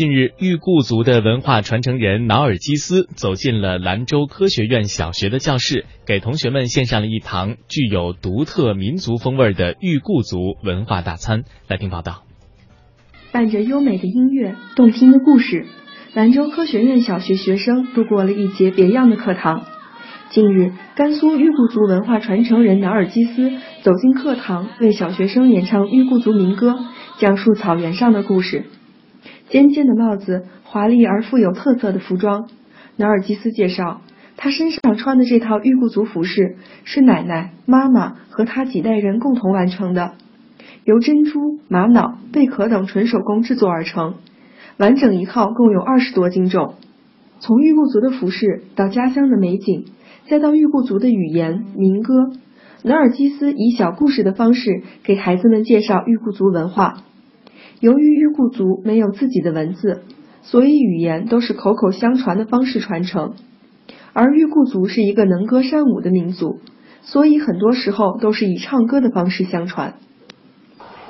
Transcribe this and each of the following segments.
近日，裕固族的文化传承人瑙尔基斯走进了兰州科学院小学的教室，给同学们献上了一堂具有独特民族风味的裕固族文化大餐。来听报道。伴着优美的音乐、动听的故事，兰州科学院小学学生度过了一节别样的课堂。近日，甘肃裕固族文化传承人瑙尔基斯走进课堂，为小学生演唱裕固族民歌，讲述草原上的故事。尖尖的帽子，华丽而富有特色的服装。南尔基斯介绍，他身上穿的这套裕固族服饰是奶奶、妈妈和他几代人共同完成的，由珍珠、玛瑙、贝壳等纯手工制作而成，完整一套共有二十多斤重。从裕固族的服饰到家乡的美景，再到裕固族的语言民歌，南尔基斯以小故事的方式给孩子们介绍裕固族文化。由于裕固族没有自己的文字，所以语言都是口口相传的方式传承。而裕固族是一个能歌善舞的民族，所以很多时候都是以唱歌的方式相传。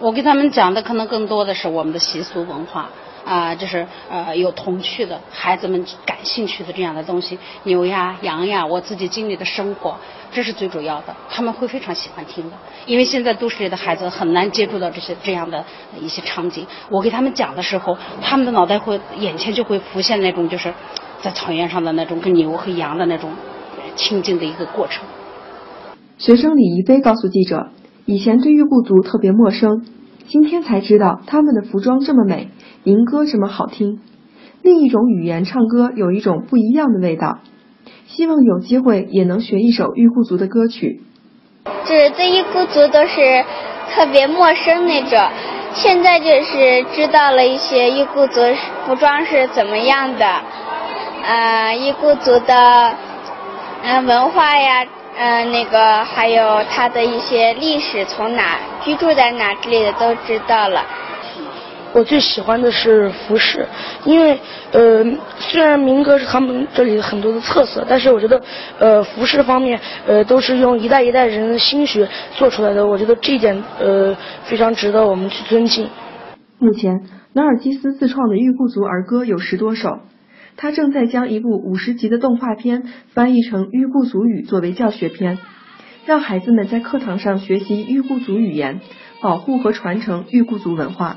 我给他们讲的可能更多的是我们的习俗文化。啊，就是呃有童趣的，孩子们感兴趣的这样的东西，牛呀、羊呀，我自己经历的生活，这是最主要的，他们会非常喜欢听的。因为现在都市里的孩子很难接触到这些这样的一些场景，我给他们讲的时候，他们的脑袋会眼前就会浮现那种就是在草原上的那种跟牛和羊的那种亲近的一个过程。学生李一飞告诉记者，以前对玉部族特别陌生。今天才知道他们的服装这么美，民歌这么好听。另一种语言唱歌有一种不一样的味道。希望有机会也能学一首玉固族的歌曲。就是对玉固族都是特别陌生那种，现在就是知道了一些玉固族服装是怎么样的，呃，玉固族的嗯文化呀。嗯，那个还有他的一些历史，从哪居住在哪之类的都知道了。我最喜欢的是服饰，因为呃，虽然民歌是他们这里很多的特色，但是我觉得呃，服饰方面呃，都是用一代一代人的心血做出来的，我觉得这一点呃，非常值得我们去尊敬。目前，纳尔基斯自创的玉固族儿歌有十多首。他正在将一部五十集的动画片翻译成裕固族语作为教学片，让孩子们在课堂上学习裕固族语言，保护和传承裕固族文化。